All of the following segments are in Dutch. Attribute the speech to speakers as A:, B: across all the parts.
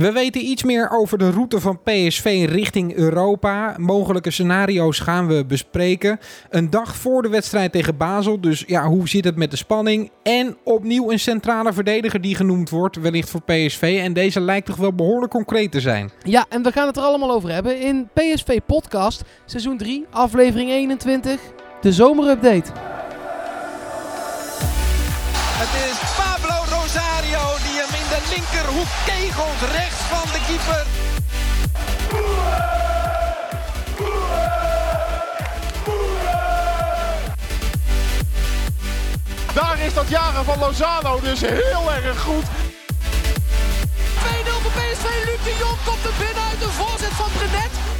A: We weten iets meer over de route van PSV richting Europa. Mogelijke scenario's gaan we bespreken. Een dag voor de wedstrijd tegen Basel. Dus ja, hoe zit het met de spanning? En opnieuw een centrale verdediger die genoemd wordt, wellicht voor PSV. En deze lijkt toch wel behoorlijk concreet te zijn.
B: Ja, en we gaan het er allemaal over hebben in PSV Podcast, seizoen 3, aflevering 21, de zomerupdate.
C: Het is linkerhoek kegelt rechts van de keeper.
D: Daar is dat jaren van Lozano dus heel erg goed.
E: 2-0 voor PSV. Luc de Jong komt er binnen uit de voorzet van Brenet.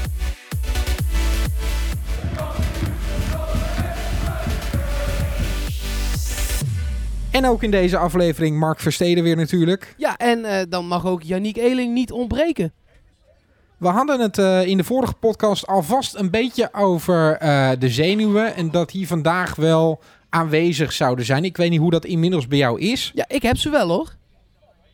A: En ook in deze aflevering Mark Versteden weer natuurlijk.
B: Ja, en eh, dan mag ook Yannick Eeling niet ontbreken.
A: We hadden het eh, in de vorige podcast alvast een beetje over eh, de zenuwen. En dat die vandaag wel aanwezig zouden zijn. Ik weet niet hoe dat inmiddels bij jou is.
B: Ja, ik heb ze wel hoor.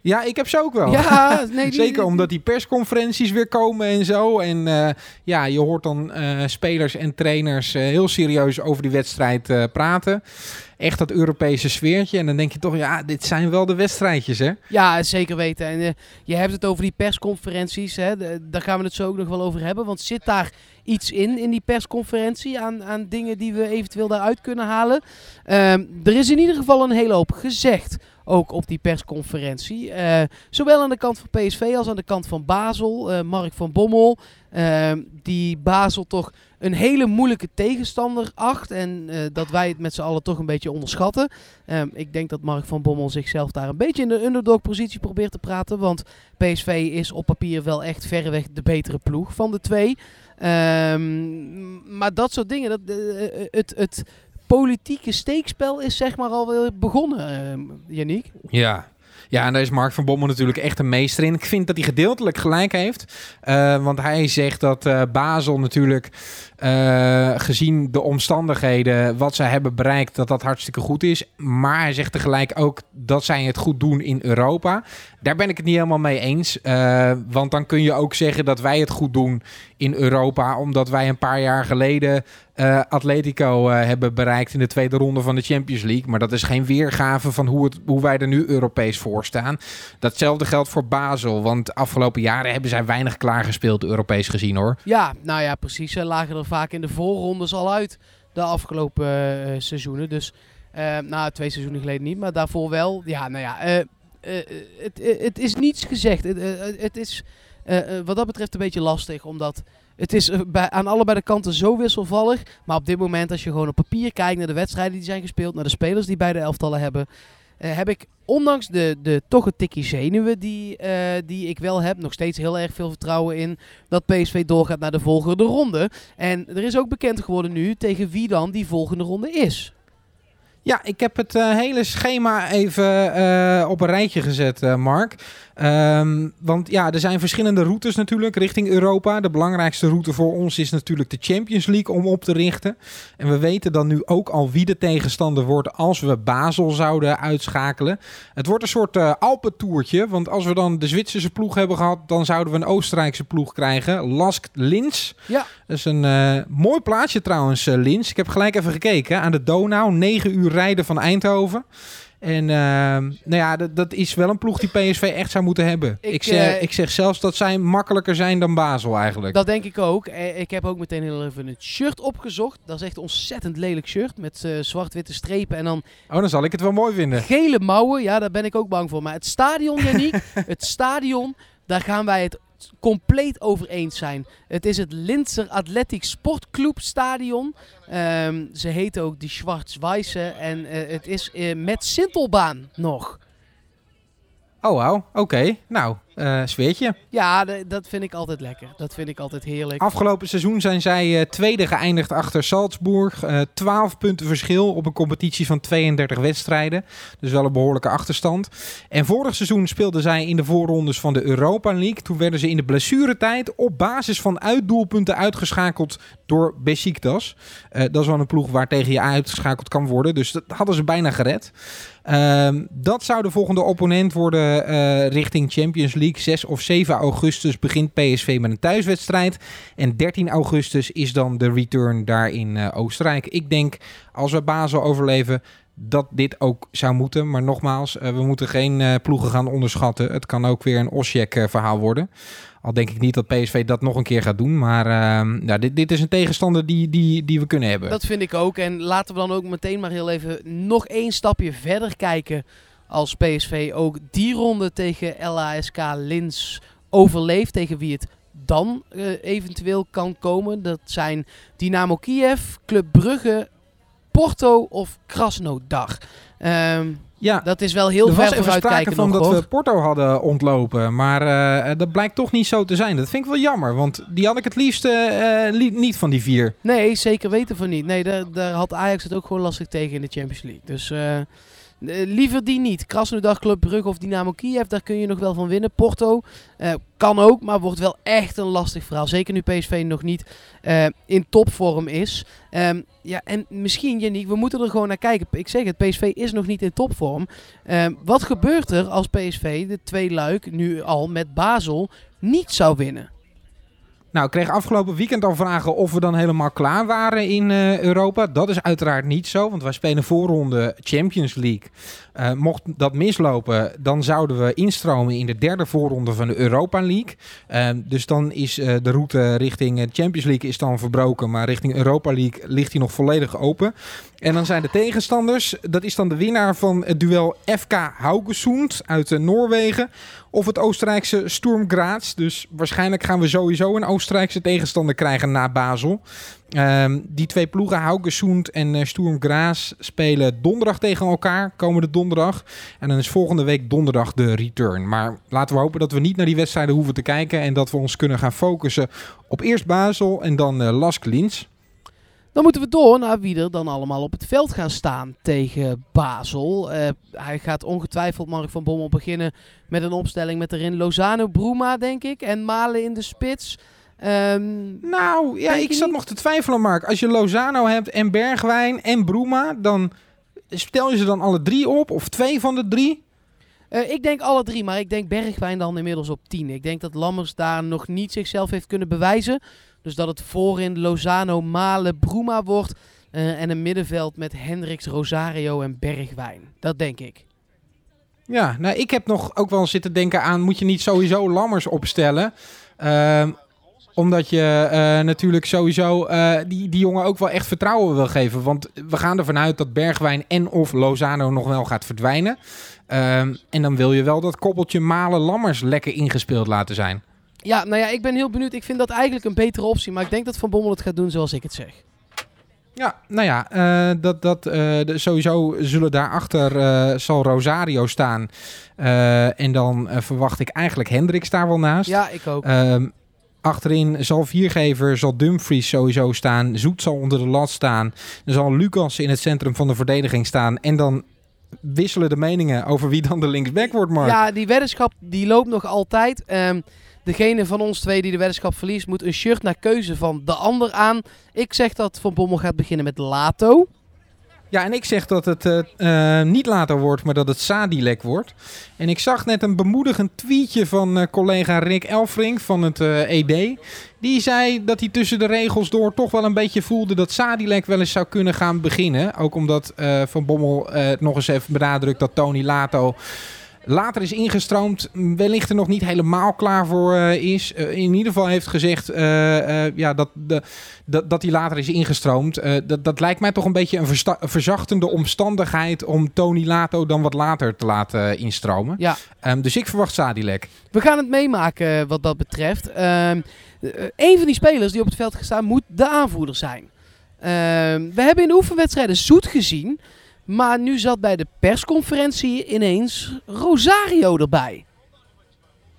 A: Ja, ik heb ze ook wel.
B: Ja, nee, die-
A: Zeker omdat die persconferenties weer komen en zo. En eh, ja, je hoort dan eh, spelers en trainers eh, heel serieus over die wedstrijd praten. Echt dat Europese sfeertje. En dan denk je toch, ja, dit zijn wel de wedstrijdjes, hè?
B: Ja, zeker weten. En je hebt het over die persconferenties. Hè? De- daar gaan we het zo ook nog wel over hebben. Want zit daar iets in, in die persconferentie, aan, aan dingen die we eventueel daaruit kunnen halen? Ehm, er is in ieder geval een hele hoop gezegd, ook op die persconferentie. Eh, zowel aan de kant van PSV als aan de kant van Basel. Eh, Mark van Bommel, ehm, die Basel toch een hele moeilijke tegenstander acht. En eh, dat wij het met z'n allen toch een beetje onderschatten. Ik denk dat Mark van Bommel zichzelf daar een beetje in de underdog-positie probeert te praten. Want PSV is op papier wel echt verreweg de betere ploeg van de twee. Ehm, maar dat soort dingen, dat, eh, eh, het, het politieke steekspel is zeg maar alweer begonnen, Yannick.
A: Ja. Ja, en daar is Mark van Bommel natuurlijk echt een meester in. Ik vind dat hij gedeeltelijk gelijk heeft. Eh, want hij zegt dat eh, Basel natuurlijk, eh, gezien de omstandigheden, wat zij hebben bereikt, dat dat hartstikke goed is. Maar hij zegt tegelijk ook dat zij het goed doen in Europa. Daar ben ik het niet helemaal mee eens. Want dan kun je ook zeggen dat wij het goed doen in Europa. Omdat wij een paar jaar geleden eh, Atletico eh, hebben bereikt in de tweede ronde van de Champions League. Maar dat is geen weergave van hoe, het, hoe wij er nu Europees voor staan. Datzelfde geldt voor Basel. Want de afgelopen jaren hebben zij weinig klaargespeeld Europees gezien hoor.
B: Ja, nou ja, precies. Ze lagen er vaak in de voorrondes al uit de afgelopen eh, seizoenen. Dus, nou, twee seizoenen geleden niet, maar daarvoor wel. Ja, nou ja, het, het is niets gezegd. Het, het is wat dat betreft een beetje lastig, omdat het is eh, bij, aan allebei de kanten zo wisselvallig. Maar op dit moment, als je gewoon op papier kijkt naar de wedstrijden die zijn gespeeld, naar de spelers die beide elftallen hebben, eh, heb ik ondanks de, de toch een tikkie zenuwen die, eh, die ik wel heb, nog steeds heel erg veel vertrouwen in dat PSV doorgaat naar de volgende ronde. En er is ook bekend geworden nu tegen wie dan die volgende ronde is.
A: Ja, ik heb het eh, hele schema even eh, op een rijtje gezet, eh, Mark. Ehm, want ja, er zijn verschillende routes natuurlijk richting Europa. De belangrijkste route voor ons is natuurlijk de Champions League om op te richten. En we weten dan nu ook al wie de tegenstander wordt als we Basel zouden uitschakelen. Het wordt een soort eh Alpentoertje. Want als we dan de Zwitserse ploeg hebben gehad, dan zouden we een Oostenrijkse ploeg krijgen. Lask Linz.
B: Ja.
A: Dat is een eh, mooi plaatsje trouwens, eh, Linz. Ik heb gelijk even gekeken. Aan de Donau, 9 uur rijden van Eindhoven. En eh, nou ja, dat, dat is wel een ploeg die PSV echt zou moeten hebben.
B: Ik,
A: Ik, zeg,
B: eh,
A: ik zeg zelfs dat zij makkelijker zijn dan Basel eigenlijk.
B: Dat denk ik ook. Eh, Ik heb ook meteen heel even het shirt opgezocht. Dat is echt een ontzettend lelijk shirt met eh, zwart-witte strepen en dan
A: Oh, dan zal ik het wel mooi vinden.
B: gele mouwen. Ja, daar ben ik ook bang voor. Maar het stadion, Yannick, het stadion, daar gaan wij het compleet over eens zijn. Het is het Linzer Athletic Sportclub Stadion. Ehm, ze heten ook die Schwarz-Weiße en eh, het is eh, met Sintelbaan nog.
A: Oh, wauw. Oké. Nou, sfeertje.
B: Ja, dat vind ik altijd lekker. Dat vind ik altijd heerlijk.
A: Afgelopen seizoen zijn zij eh, tweede geëindigd achter Salzburg. Eh 12 punten verschil op een competitie van 32 wedstrijden. Dus wel een behoorlijke achterstand. En vorig seizoen speelden zij in de voorrondes van de Europa League. Toen werden ze in de blessuretijd op basis van uitdoelpunten uitgeschakeld door Besiktas. Dat is wel een ploeg waar tegen je uitgeschakeld kan worden. Dus dat hadden ze bijna gered. Ehm, dat zou de volgende opponent worden richting Champions League. League. 6 of 7 augustus begint PSV met een thuiswedstrijd. En 13 augustus is dan de return daar in uh, Oostenrijk. Ik denk, als we Basel overleven, dat dit ook zou moeten. Maar nogmaals, uh, we moeten geen uh, ploegen gaan onderschatten. Het kan ook weer een Osjek verhaal worden. Al denk ik niet dat PSV dat nog een keer gaat doen. Maar ja, dit, dit is een tegenstander die, die, die we kunnen hebben.
B: Dat vind ik ook. En laten we dan ook meteen maar heel even nog één stapje verder kijken. Als PSV ook die ronde tegen LASK Lins overleeft. Tegen wie het dan uh, eventueel kan komen. Dat zijn Dynamo Kiev, Club Brugge, Porto of Krasnodar. Um, ja, dat is wel heel
A: er
B: ver vooruitkijken
A: van
B: nog,
A: dat
B: hoor.
A: we Porto hadden ontlopen, maar uh, dat blijkt toch niet zo te zijn. Dat vind ik wel jammer, want die had ik het liefst uh, li niet van die vier.
B: Nee, zeker weten van niet. Nee, daar, daar, had Ajax het ook gewoon lastig tegen in de Champions League. Dus liever die niet. Krasnodar, Club Brugge of Dynamo Kiev, daar kun je nog wel van winnen. Porto kan ook, maar wordt wel echt een lastig verhaal. Zeker nu PSV nog niet in topvorm is. Um, ja, en misschien, Yannick, we moeten er gewoon naar kijken. Ik zeg het, PSV is nog niet in topvorm. Um, wat gebeurt er als PSV de twee luik nu al met Basel niet zou winnen?
A: Nou, ik kreeg afgelopen weekend al vragen of we dan helemaal klaar waren in uh, Europa. Dat is uiteraard niet zo, want wij spelen voorronde Champions League. Uh, mocht dat mislopen, dan zouden we instromen in de derde voorronde van de Europa League. Uh, dus dan is de route richting Champions League is dan verbroken, maar richting Europa League ligt die nog volledig open. En dan zijn de tegenstanders, dat is dan de winnaar van het duel FK Haugesund uit Noorwegen of het Oostenrijkse Sturm Graz. Dus waarschijnlijk gaan we sowieso een Oostenrijkse tegenstander krijgen na Basel. Um, die twee ploegen, Haugesund en uh, Sturm spelen donderdag tegen elkaar, komende donderdag. En dan is volgende week donderdag de return. Maar laten we hopen dat we niet naar die wedstrijden hoeven te kijken en dat we ons kunnen gaan focussen op eerst Basel en dan uh, Lask Linz.
B: Dan moeten we door naar wie er dan allemaal op het veld gaan staan tegen Basel. Uh, hij gaat ongetwijfeld, Mark van Bommel, beginnen met een opstelling met erin Lozano, Bruma, denk ik. En Malen in de spits. Um,
A: nou, ja, ik zat nog te twijfelen, Mark. Als je Lozano hebt en Bergwijn en Bruma, dan stel je ze dan alle drie op? Of twee van de drie?
B: Uh, ik denk alle drie, maar ik denk Bergwijn dan inmiddels op 10. Ik denk dat Lammers daar nog niet zichzelf heeft kunnen bewijzen. Dus dat het voorin Lozano, Malen, Bruma wordt. Uh, en een middenveld met Hendricks, Rosario en Bergwijn. Dat denk ik.
A: Ja, nou, ik heb nog ook wel zitten denken aan... moet je niet sowieso Lammers opstellen? Uh, omdat je uh, natuurlijk sowieso uh, die, die jongen ook wel echt vertrouwen wil geven. Want we gaan ervan uit dat Bergwijn en of Lozano nog wel gaat verdwijnen. Um, en dan wil je wel dat koppeltje Malen-Lammers lekker ingespeeld laten zijn.
B: Ja, nou ja, ik ben heel benieuwd. Ik vind dat eigenlijk een betere optie. Maar ik denk dat Van Bommel het gaat doen zoals ik het zeg.
A: Ja, nou ja, uh, dat, dat, uh, de, sowieso zullen daarachter uh, zal Rosario staan. en dan verwacht ik eigenlijk Hendricks daar wel naast.
B: Ja, ik ook.
A: Um, Achterin zal Viergever, zal Dumfries sowieso staan. Zoet zal onder de lat staan. Dan zal Lucas in het centrum van de verdediging staan. En dan wisselen de meningen over wie dan de linksback wordt, Mark.
B: Ja, die weddenschap die loopt nog altijd. Um, degene van ons twee die de weddenschap verliest... moet een shirt naar keuze van de ander aan. Ik zeg dat Van Bommel gaat beginnen met Lato.
A: Ja, en ik zeg dat het uh, uh, niet later wordt, maar dat het Sadilek wordt. En ik zag net een bemoedigend tweetje van uh, collega Rick Elfrink van het ED. Die zei dat hij tussen de regels door toch wel een beetje voelde dat Sadilek wel eens zou kunnen gaan beginnen. Ook omdat Van Bommel nog eens even benadrukt dat Tony Lato later is ingestroomd, wellicht er nog niet helemaal klaar voor uh, is. Uh, in ieder geval heeft gezegd uh, ja, dat, de, dat, dat hij later is ingestroomd. dat, dat lijkt mij toch een beetje een, verzachtende omstandigheid om Tony Lato dan wat later te laten instromen.
B: Ja.
A: Um, dus ik verwacht Sadilek.
B: We gaan het meemaken wat dat betreft. Um, een van die spelers die op het veld gestaan moet de aanvoerder zijn. Um, we hebben in de oefenwedstrijden Zoet gezien. Maar nu zat bij de persconferentie ineens Rosario erbij.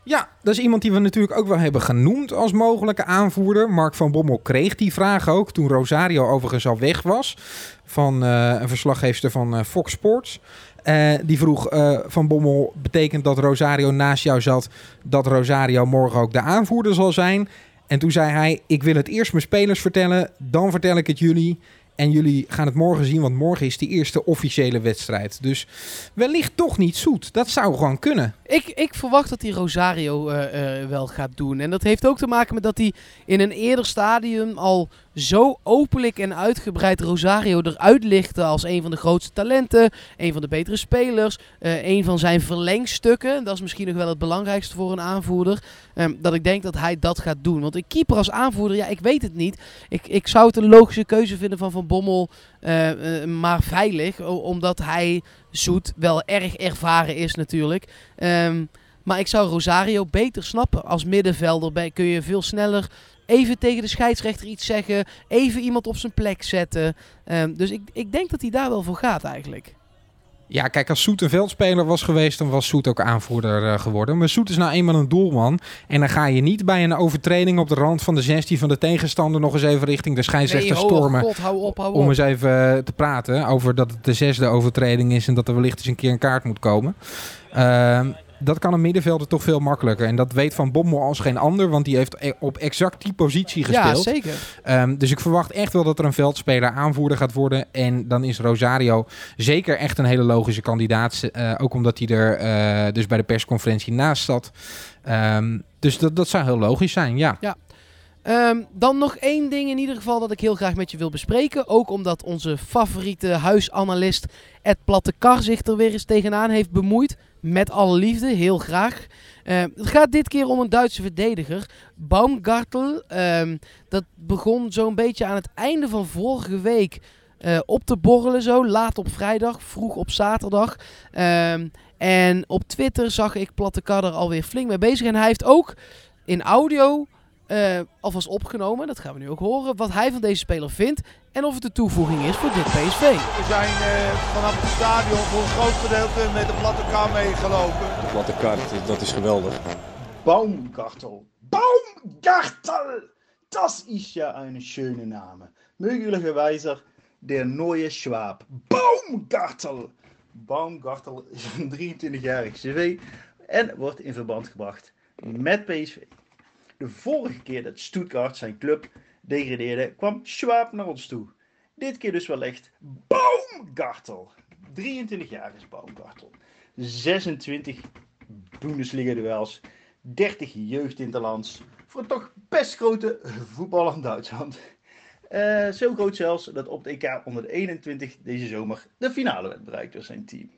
A: Ja, dat is iemand die we natuurlijk ook wel hebben genoemd als mogelijke aanvoerder. Mark van Bommel kreeg die vraag ook toen Rosario overigens al weg was. Van uh, een verslaggeefster van uh, Fox Sports. Uh, die vroeg van Bommel, betekent dat Rosario naast jou zat... dat Rosario morgen ook de aanvoerder zal zijn? En toen zei hij, ik wil het eerst mijn spelers vertellen, dan vertel ik het jullie... En jullie gaan het morgen zien, want morgen is die eerste officiële wedstrijd. Dus wellicht toch niet zoet. Dat zou gewoon kunnen.
B: Ik, ik verwacht dat hij Rosario eh, eh, wel gaat doen. En dat heeft ook te maken met dat hij in een eerder stadium al zo openlijk en uitgebreid Rosario eruit lichtte als een van de grootste talenten, een van de betere spelers, uh, een van zijn verlengstukken. Dat is misschien nog wel het belangrijkste voor een aanvoerder. Um, dat ik denk dat hij dat gaat doen. Want een keeper als aanvoerder, ja, ik weet het niet. Ik, ik zou het een logische keuze vinden van Van Bommel, uh, uh, maar veilig, omdat hij zoet wel erg ervaren is natuurlijk. Um, maar ik zou Rosario beter snappen. Als middenvelder kun je veel sneller even tegen de scheidsrechter iets zeggen. Even iemand op zijn plek zetten. Um, dus ik, ik denk dat hij daar wel voor gaat eigenlijk.
A: Ja, kijk, als Soet een veldspeler was geweest, dan was Soet ook aanvoerder uh, geworden. Maar Soet is nou eenmaal een doelman. En dan ga je niet bij een overtreding op de rand van de 16 van de tegenstander nog eens even richting de scheidsrechter
B: nee,
A: stormen.
B: God, hou op, hou
A: om
B: op.
A: eens even te praten over dat het de zesde overtreding is en dat er wellicht eens een keer een kaart moet komen. Uh, dat kan een middenvelder toch veel makkelijker. En dat weet Van Bommel als geen ander, want die heeft op exact die positie gespeeld.
B: Ja, zeker.
A: Um, dus ik verwacht echt wel dat er een veldspeler aanvoerder gaat worden. En dan is Rosario zeker echt een hele logische kandidaat. Uh, ook omdat hij er uh, dus bij de persconferentie naast zat. Um, dus dat, dat zou heel logisch zijn, ja.
B: Ja. Um, dan nog één ding in ieder geval dat ik heel graag met je wil bespreken. Ook omdat onze favoriete huisanalist Ed Plattekar zich er weer eens tegenaan heeft bemoeid. Met alle liefde, heel graag. Uh, het gaat dit keer om een Duitse verdediger. Baumgartel. Um, dat begon zo'n beetje aan het einde van vorige week uh, op te borrelen. Zo laat op vrijdag, vroeg op zaterdag. Um, en op Twitter zag ik Plattekar er alweer flink mee bezig. En hij heeft ook in audio uh, alvast opgenomen, dat gaan we nu ook horen, wat hij van deze speler vindt en of het een toevoeging is voor dit PSV.
D: We zijn uh, vanaf het stadion voor een groot gedeelte met de platte kar meegelopen.
F: De platte kar, dat is geweldig.
G: Baumgartel. Baumgartel! Das ist ja eine schöne Name. Möglicherweise der neue Schwab. Baumgartel! Baumgartel is een 23-jarig cv en wordt in verband gebracht met PSV. De vorige keer dat Stuttgart, zijn club, degradeerde, kwam Schwab naar ons toe. Dit keer dus wel echt Baumgartel. 23 jaar is Baumgartel. 26 Bundesliga-duels. 30 jeugdinterlands. Voor een toch best grote voetballer in Duitsland. Uh, zo groot zelfs dat op het EK onder de 21 deze zomer de finale werd bereikt door zijn team.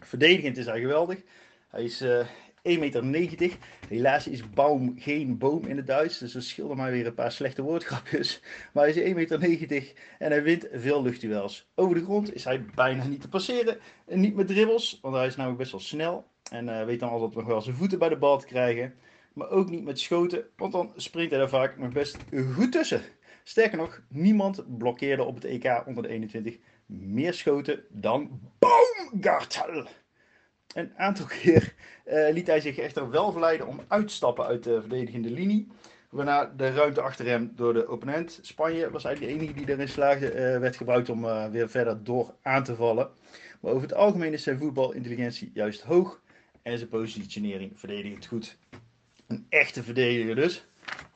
G: Verdedigend is hij geweldig. Hij is uh, 1,90 meter. Helaas is baum geen boom in het Duits, dus er schilderen maar weer een paar slechte woordgrapjes. Maar hij is 1,90 meter en hij wint veel luchtduels. Over de grond is hij bijna niet te passeren. En niet met dribbels, want hij is namelijk best wel snel. En uh, weet dan altijd nog wel zijn voeten bij de bal te krijgen. Maar ook niet met schoten, want dan springt hij er vaak nog best goed tussen. Sterker nog, niemand blokkeerde op het EK onder de 21 meer schoten dan Baumgartel. Een aantal keer uh, liet hij zich echter wel verleiden om uit te stappen uit de verdedigende linie. Waarna de ruimte achter hem door de opponent, Spanje, was eigenlijk de enige die erin slaagde, uh, werd gebruikt om uh, weer verder door aan te vallen. Maar over het algemeen is zijn voetbalintelligentie juist hoog en zijn positionering verdedigend goed. Een echte verdediger dus.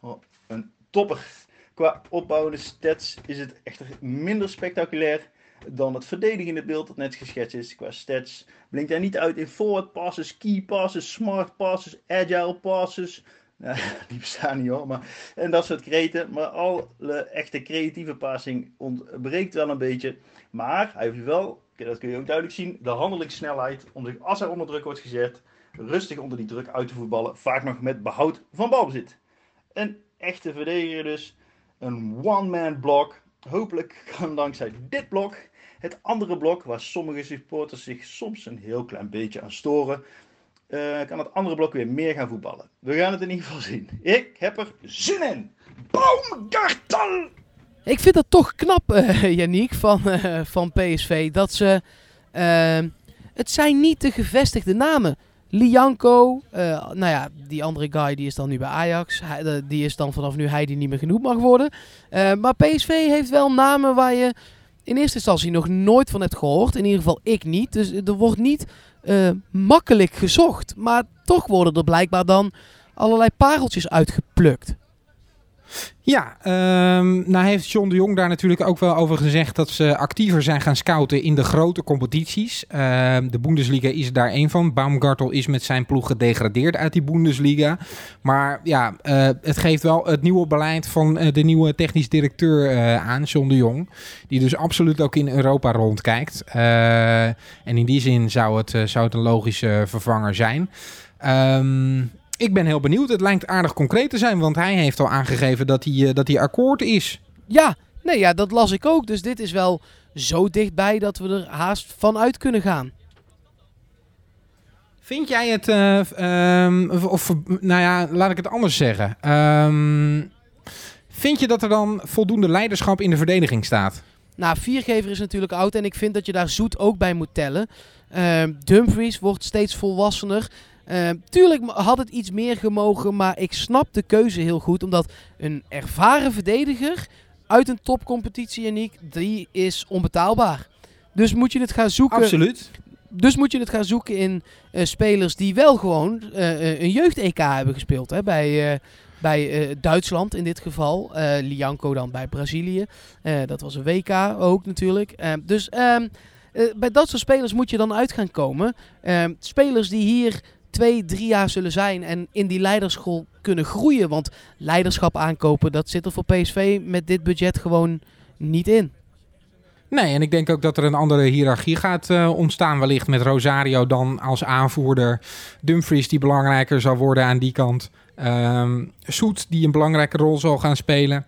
G: Oh, een topper. Qua opbouwende stats is het echter minder spectaculair dan het verdedigende beeld dat net geschetst is. Qua stats blinkt hij niet uit in forward passes, key passes, smart passes, agile passes. Nou, die bestaan niet hoor, maar en dat soort kreten. Maar alle echte creatieve passing ontbreekt wel een beetje. Maar hij heeft wel, dat kun je ook duidelijk zien, de handelingssnelheid om zich als hij onder druk wordt gezet, rustig onder die druk uit te voetballen. Vaak nog met behoud van balbezit. Een echte verdediger dus. Een one-man blok. Hopelijk kan dankzij dit blok het andere blok, waar sommige supporters zich soms een heel klein beetje aan storen, uh, kan het andere blok weer meer gaan voetballen. We gaan het in ieder geval zien. Ik heb er zin in. Baumgartel!
B: Ik vind dat toch knap, uh, van, uh, van PSV. Dat ze... het zijn niet de gevestigde namen. Lianco, nou ja, die andere guy die is dan nu bij Ajax. Die is dan vanaf nu hij die niet meer genoemd mag worden. maar PSV heeft wel namen waar je in eerste instantie nog nooit van hebt gehoord. In ieder geval ik niet. Dus er wordt niet uh, makkelijk gezocht. Maar toch worden er blijkbaar dan allerlei pareltjes uitgeplukt.
A: Ja, ehm, nou heeft John de Jong daar natuurlijk ook wel over gezegd dat ze actiever zijn gaan scouten in de grote competities. Ehm, de Bundesliga is daar één van. Baumgartel is met zijn ploeg gedegradeerd uit die Bundesliga. Maar ja, eh, het geeft wel het nieuwe beleid van eh, de nieuwe technisch directeur eh, aan, John de Jong. Die dus absoluut ook in Europa rondkijkt. En in die zin zou het, zou het een logische vervanger zijn. Ehm, ik ben heel benieuwd. Het lijkt aardig concreet te zijn, want hij heeft al aangegeven dat hij, eh, dat hij akkoord is.
B: Ja, nee, ja, dat las ik ook. Dus dit is wel zo dichtbij dat we er haast van uit kunnen gaan.
A: Vind jij het, eh, ehm, of, of, nou ja, laat ik het anders zeggen. Ehm, vind je dat er dan voldoende leiderschap in de verdediging staat?
B: Nou, viergever is natuurlijk oud en ik vind dat je daar Zoet ook bij moet tellen. Ehm, Dumfries wordt steeds volwassener. Ehm, tuurlijk had het iets meer gemogen, maar ik snap de keuze heel goed. Omdat een ervaren verdediger uit een topcompetitie, Yannick, die is onbetaalbaar. Dus moet je het gaan zoeken.
A: Absoluut.
B: Dus moet je het gaan zoeken in eh, spelers die wel gewoon eh, eh, een jeugd-EK hebben gespeeld. Hè? Bij, bij Duitsland in dit geval. Lianco dan bij Brazilië. Dat was een WK ook natuurlijk. Eh, dus ehm, eh, bij dat soort spelers moet je dan uit gaan komen. Ehm, spelers die hier twee, drie jaar zullen zijn en in die leiderschool kunnen groeien. Want leiderschap aankopen, dat zit er voor PSV met dit budget gewoon niet in.
A: Nee, en ik denk ook dat er een andere hiërarchie gaat eh, ontstaan. Wellicht met Rosario dan als aanvoerder. Dumfries die belangrijker zal worden aan die kant. Ehm Soet die een belangrijke rol zal gaan spelen.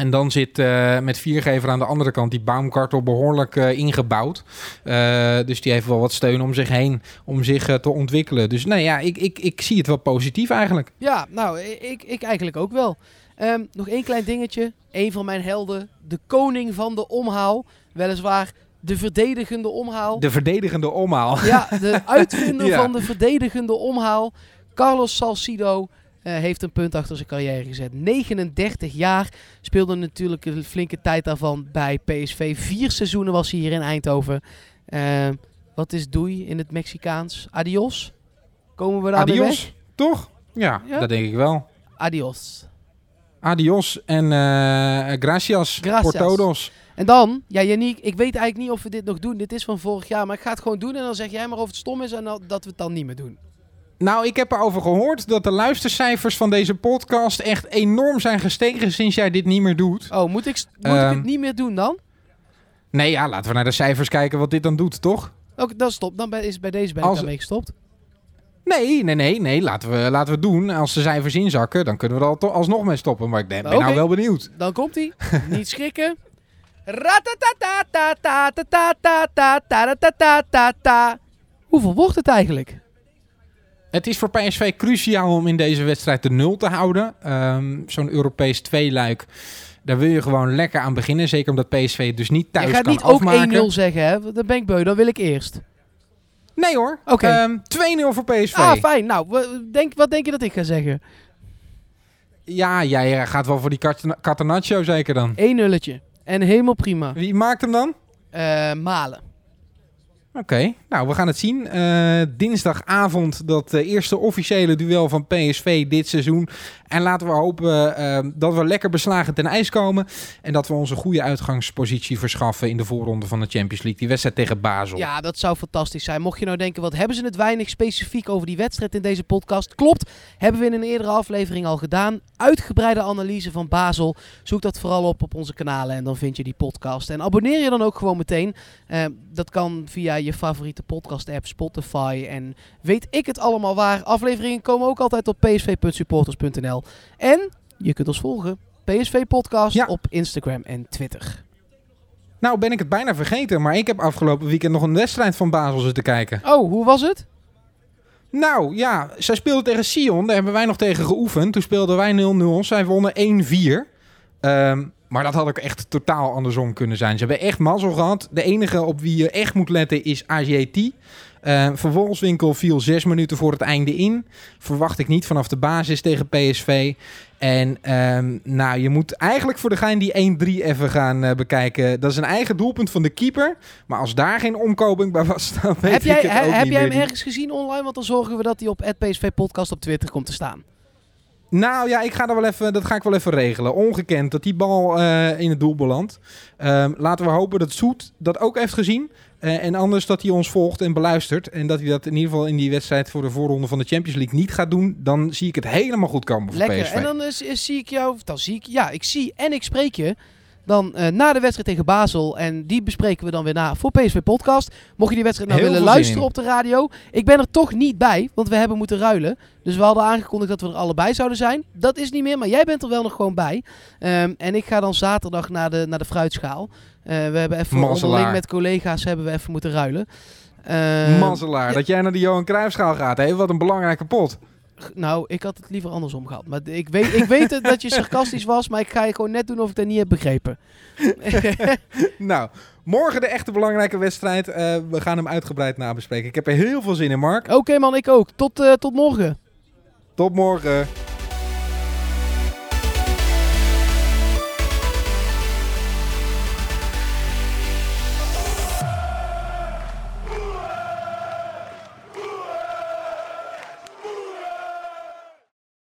A: En dan zit eh, met viergever aan de andere kant die Baumkartel behoorlijk eh, ingebouwd. Eh, dus die heeft wel wat steun om zich heen om zich te ontwikkelen. Dus nee, ja, ik, ik, ik zie het wel positief eigenlijk.
B: Ja, nou, ik, ik eigenlijk ook wel. Ehm, nog één klein dingetje. Een van mijn helden, de koning van de omhaal. Weliswaar de verdedigende omhaal.
A: De verdedigende omhaal.
B: Ja, de uitvinder
A: Ja.
B: van de verdedigende omhaal. Carlos Salcido eh, heeft een punt achter zijn carrière gezet. 39 jaar. Speelde natuurlijk een flinke tijd daarvan bij PSV. Vier seizoenen was hij hier in Eindhoven. Ehm, wat is doei in het Mexicaans? Adios? Komen we daar weg?
A: Adios, toch? Ja,
B: Ja?
A: dat denk ik wel.
B: Adios.
A: Adios en eh, gracias,
B: Gracias.
A: por todos.
B: En dan, ja Yannick, ik weet eigenlijk niet of we dit nog doen. Dit is van vorig jaar, maar ik ga het gewoon doen. En dan zeg jij maar of het stom is en dat we het dan niet meer doen.
A: Nou, ik heb erover gehoord dat de luistercijfers van deze podcast echt enorm zijn gestegen sinds jij dit niet meer doet.
B: Oh, moet ik, moet ik
A: Ehm.
B: het niet meer doen dan?
A: Nee, ja, laten we naar de cijfers kijken wat dit dan doet, toch?
B: Oké, dan stop. Dan ben- is bij deze ben ik
A: Als-
B: daarmee gestopt.
A: Nee, nee, nee, nee. Laten we, laten we het doen. Als de cijfers inzakken, dan kunnen we er al to- alsnog mee stoppen. Maar ik ben, ben
B: Oké.
A: nou wel benieuwd.
B: Dan komt hij. niet schrikken. Ratatatatatatatatatatatatatata. Hoeveel wordt het eigenlijk?
A: Het is voor PSV cruciaal om in deze wedstrijd de nul te houden. Ehm, Zo'n Europees tweeluik, daar wil je gewoon lekker aan beginnen. Zeker omdat PSV het dus niet thuis
B: Je gaat
A: kan
B: niet ook
A: afmaken.
B: 1-0 zeggen, hè? Dan ben ik beu. Dan wil ik eerst.
A: Nee hoor.
B: Oké.
A: Ehm, 2-0 voor PSV.
B: Ah, fijn. Nou, denk, wat denk je dat ik ga zeggen?
A: Ja, jij eh, gaat wel voor die Cat- Catenaccio zeker dan.
B: 1 nulletje. En helemaal prima.
A: Wie maakt hem dan?
B: Eh, malen.
A: Oké, nou we gaan het zien. Eh, dinsdagavond dat eh, eerste officiële duel van PSV dit seizoen. En laten we hopen eh, dat we lekker beslagen ten ijs komen. En dat we onze goede uitgangspositie verschaffen in de voorronde van de Champions League. Die wedstrijd tegen Basel.
B: Ja, dat zou fantastisch zijn. Mocht je nou denken, wat hebben ze het weinig specifiek over die wedstrijd in deze podcast? Klopt, hebben we in een eerdere aflevering al gedaan. Uitgebreide analyse van Basel. Zoek dat vooral op op onze kanalen en dan vind je die podcast. En abonneer je dan ook gewoon meteen. Dat kan via je favoriete podcast app, Spotify en weet ik het allemaal waar. Afleveringen komen ook altijd op psv.supporters.nl. En je kunt ons volgen, PSV Podcast,
A: Ja.
B: op Instagram en Twitter.
A: Nou ben ik het bijna vergeten, maar ik heb afgelopen weekend nog een wedstrijd van Basel zitten kijken.
B: Oh, hoe was het?
A: Nou ja, zij speelden tegen Sion. Daar hebben wij nog tegen geoefend. Toen speelden wij 0-0. Zij wonnen 1-4. Ehm, maar dat had ook echt totaal andersom kunnen zijn. Ze hebben echt mazzel gehad. De enige op wie je echt moet letten is AJT. Uh, Vervolgswinkel viel zes minuten voor het einde in. Verwacht ik niet vanaf de basis tegen PSV. En ehm, nou, je moet eigenlijk voor de gein die 1-3 even gaan eh, bekijken. Dat is een eigen doelpunt van de keeper. Maar als daar geen omkoping bij was, dan weet
B: Heb
A: ik
B: jij,
A: het
B: he-
A: ook
B: heb
A: niet
B: jij hem
A: meer.
B: ergens gezien online? Want dan zorgen we dat hij op PSV Podcast op Twitter komt te staan.
A: Nou ja, ik ga dat wel even, dat ga ik wel even regelen. Ongekend dat die bal eh, in het doel belandt. Ehm, laten we hopen dat Soet dat ook heeft gezien. Eh, en anders dat hij ons volgt en beluistert. En dat hij dat in ieder geval in die wedstrijd voor de voorronde van de Champions League niet gaat doen. Dan zie ik het helemaal goed komen voor
B: Lekker.
A: PSV.
B: En dan is, is- zie ik jou, dan zie ik, ja, ik zie en ik spreek je. Dan eh, na de wedstrijd tegen Basel. En die bespreken we dan weer na voor PSV Podcast. Mocht je die wedstrijd nou
A: Heel
B: willen luisteren
A: in.
B: op de radio. Ik ben er toch niet bij, want we hebben moeten ruilen. Dus we hadden aangekondigd dat we er allebei zouden zijn. Dat is niet meer, maar jij bent er wel nog gewoon bij. Ehm, en ik ga dan zaterdag naar de, naar de fruitschaal. Eh, we hebben even onderling met collega's hebben we even moeten ruilen.
A: Mazzelaar, dat jij naar de Johan Cruijffschaal gaat. Hé, wat een belangrijke pot.
B: Nou, ik had het liever andersom gehad. Maar ik weet, ik weet het dat je sarcastisch was, maar ik ga je gewoon net doen of ik dat niet heb begrepen.
A: Nou, morgen de echte belangrijke wedstrijd. Eh, we gaan hem uitgebreid nabespreken. Ik heb er heel veel zin in, Mark.
B: Oké man, ik ook. Tot, eh, tot morgen.
A: Tot morgen.